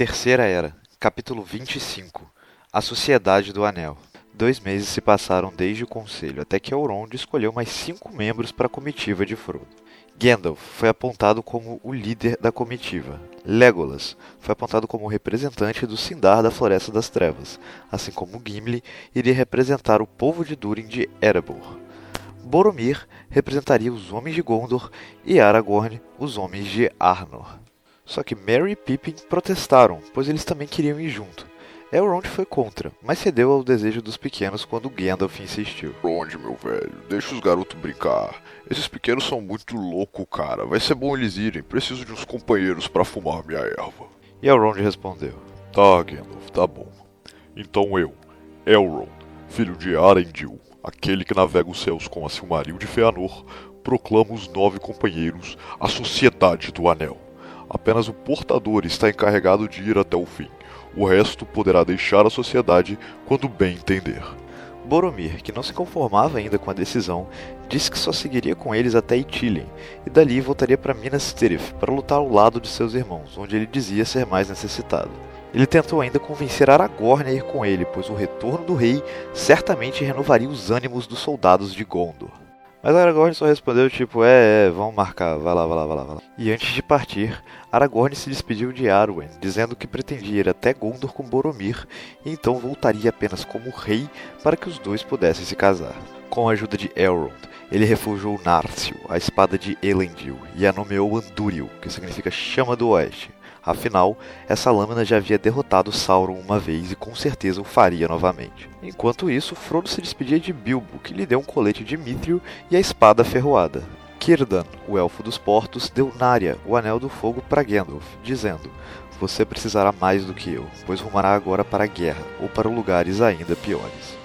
Terceira Era, capítulo 25 A Sociedade do Anel. Dois meses se passaram desde o conselho, até que Elrond escolheu mais cinco membros para a comitiva de Frodo. Gandalf foi apontado como o líder da comitiva. Legolas foi apontado como representante do Sindar da Floresta das Trevas, assim como Gimli iria representar o povo de Durin de Erebor. Boromir representaria os homens de Gondor e Aragorn os homens de Arnor. Só que Merry e Pippin protestaram, pois eles também queriam ir junto. Elrond foi contra, mas cedeu ao desejo dos pequenos quando Gandalf insistiu. Elrond, meu velho, deixa os garotos brincar. Esses pequenos são muito loucos, cara. Vai ser bom eles irem. Preciso de uns companheiros para fumar minha erva. E Elrond respondeu. Tá, Gandalf, tá bom. Então eu, Elrond, filho de Arendil, aquele que navega os céus com a Silmaril de Feanor, proclamo os nove companheiros, a Sociedade do Anel. Apenas o portador está encarregado de ir até o fim. O resto poderá deixar a sociedade quando bem entender. Boromir, que não se conformava ainda com a decisão, disse que só seguiria com eles até Ithilien e dali voltaria para Minas Tirith para lutar ao lado de seus irmãos, onde ele dizia ser mais necessitado. Ele tentou ainda convencer Aragorn a ir com ele, pois o retorno do rei certamente renovaria os ânimos dos soldados de Gondor. Mas Aragorn só respondeu tipo, é, é, vamos marcar, vai lá, vai lá, vai lá, vai lá. E antes de partir, Aragorn se despediu de Arwen, dizendo que pretendia ir até Gondor com Boromir e então voltaria apenas como rei para que os dois pudessem se casar. Com a ajuda de Elrond, ele refugiou Narsil, a espada de Elendil, e a nomeou Andúril, que significa Chama do Oeste. Afinal, essa lâmina já havia derrotado Sauron uma vez e com certeza o faria novamente. Enquanto isso, Frodo se despedia de Bilbo, que lhe deu um colete de Mithril e a espada ferroada. Círdan, o elfo dos portos, deu Narya, o anel do fogo, para Gandalf, dizendo: Você precisará mais do que eu, pois rumará agora para a guerra ou para lugares ainda piores.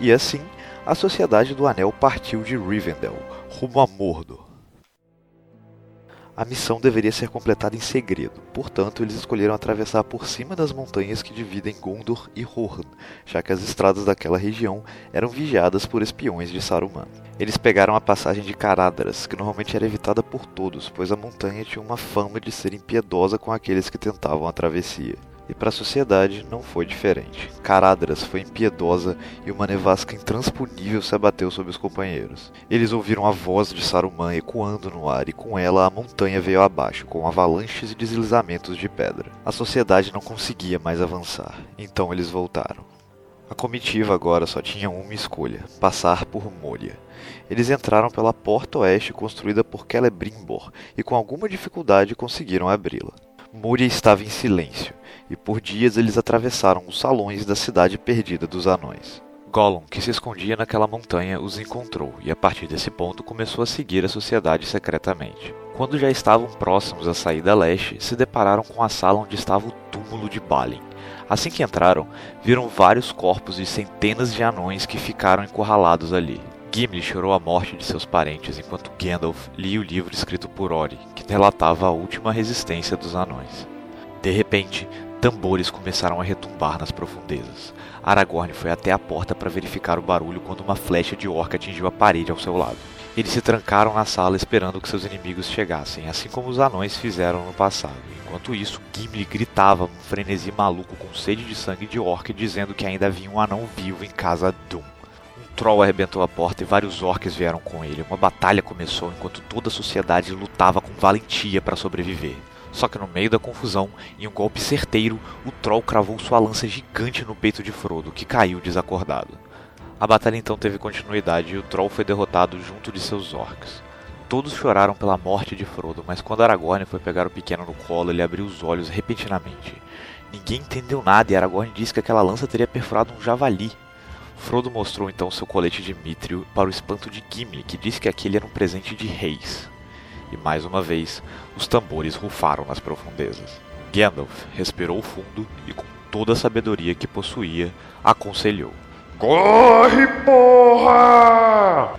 E assim, a Sociedade do Anel partiu de Rivendell, rumo a Mordor. A missão deveria ser completada em segredo, portanto, eles escolheram atravessar por cima das montanhas que dividem Gondor e Rohan, já que as estradas daquela região eram vigiadas por espiões de Saruman. Eles pegaram a passagem de Caradras, que normalmente era evitada por todos, pois a montanha tinha uma fama de ser impiedosa com aqueles que tentavam a travessia. E para a sociedade não foi diferente. Caradras foi impiedosa e uma nevasca intransponível se abateu sobre os companheiros. Eles ouviram a voz de Saruman ecoando no ar e com ela a montanha veio abaixo, com avalanches e deslizamentos de pedra. A sociedade não conseguia mais avançar, então eles voltaram. A comitiva agora só tinha uma escolha: passar por Moria. Eles entraram pela porta oeste construída por Celebrimbor e com alguma dificuldade conseguiram abri-la. Moria estava em silêncio, e por dias eles atravessaram os salões da cidade perdida dos anões. Gollum, que se escondia naquela montanha, os encontrou e a partir desse ponto começou a seguir a sociedade secretamente. Quando já estavam próximos à saída leste, se depararam com a sala onde estava o túmulo de Balin. Assim que entraram, viram vários corpos de centenas de anões que ficaram encurralados ali. Gimli chorou a morte de seus parentes enquanto Gandalf lia o livro escrito por Ori, que relatava a última resistência dos anões. De repente, tambores começaram a retumbar nas profundezas. Aragorn foi até a porta para verificar o barulho quando uma flecha de orca atingiu a parede ao seu lado. Eles se trancaram na sala esperando que seus inimigos chegassem, assim como os anões fizeram no passado. Enquanto isso, Gimli gritava num frenesi maluco com sede de sangue de orc, dizendo que ainda havia um anão vivo em casa Doom. Troll arrebentou a porta e vários orcs vieram com ele. Uma batalha começou enquanto toda a sociedade lutava com valentia para sobreviver. Só que no meio da confusão, em um golpe certeiro, o Troll cravou sua lança gigante no peito de Frodo, que caiu desacordado. A batalha então teve continuidade e o Troll foi derrotado junto de seus orcs. Todos choraram pela morte de Frodo, mas quando Aragorn foi pegar o pequeno no colo, ele abriu os olhos repentinamente. Ninguém entendeu nada e Aragorn disse que aquela lança teria perfurado um javali. Frodo mostrou então seu colete de Mithril para o espanto de Gimli, que disse que aquele era um presente de reis. E mais uma vez, os tambores rufaram nas profundezas. Gandalf respirou fundo e, com toda a sabedoria que possuía, aconselhou: Corre, porra!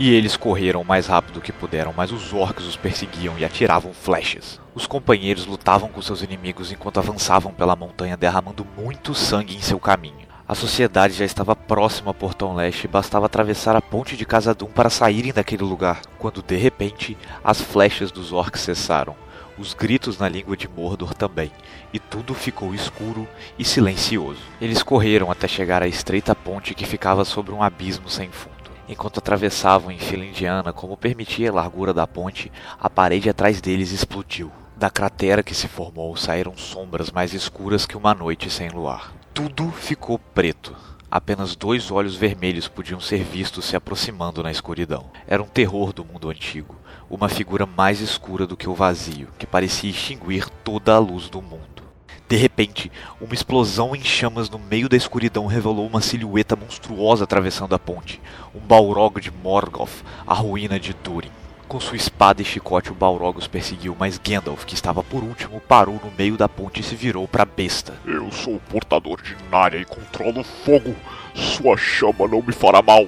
E eles correram o mais rápido que puderam, mas os orcs os perseguiam e atiravam flechas. Os companheiros lutavam com seus inimigos enquanto avançavam pela montanha, derramando muito sangue em seu caminho. A sociedade já estava próxima ao portão leste e bastava atravessar a ponte de Casadum para saírem daquele lugar, quando de repente as flechas dos orcs cessaram. os gritos na língua de Mordor também, e tudo ficou escuro e silencioso. Eles correram até chegar à estreita ponte que ficava sobre um abismo sem fundo. Enquanto atravessavam em fila indiana, como permitia a largura da ponte, a parede atrás deles explodiu. Da cratera que se formou saíram sombras mais escuras que uma noite sem luar. Tudo ficou preto. Apenas dois olhos vermelhos podiam ser vistos se aproximando na escuridão. Era um terror do mundo antigo, uma figura mais escura do que o vazio, que parecia extinguir toda a luz do mundo. De repente, uma explosão em chamas no meio da escuridão revelou uma silhueta monstruosa atravessando a ponte, um Balrog de Morgoth, a ruína de Durin. Com sua espada e chicote, o Balrog os perseguiu, mas Gandalf, que estava por último, parou no meio da ponte e se virou para a besta. Eu sou o portador de Narya e controlo o fogo. Sua chama não me fará mal.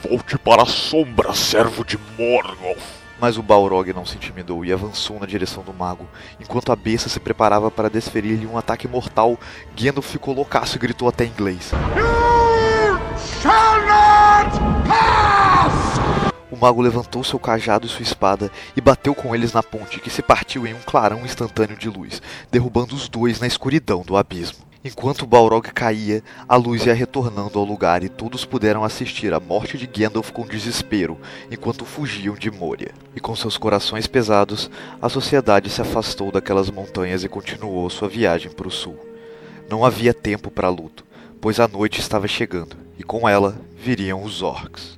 Volte para a sombra, servo de Morgoth. Mas o Balrog não se intimidou e avançou na direção do mago. Enquanto a besta se preparava para desferir-lhe um ataque mortal, Gandalf ficou loucaço e gritou até em inglês. O mago levantou seu cajado e sua espada e bateu com eles na ponte, que se partiu em um clarão instantâneo de luz, derrubando os dois na escuridão do abismo. Enquanto Balrog caía, a luz ia retornando ao lugar e todos puderam assistir à morte de Gandalf com desespero, enquanto fugiam de Moria. E com seus corações pesados, a sociedade se afastou daquelas montanhas e continuou sua viagem para o sul. Não havia tempo para luto, pois a noite estava chegando, e com ela viriam os orcs.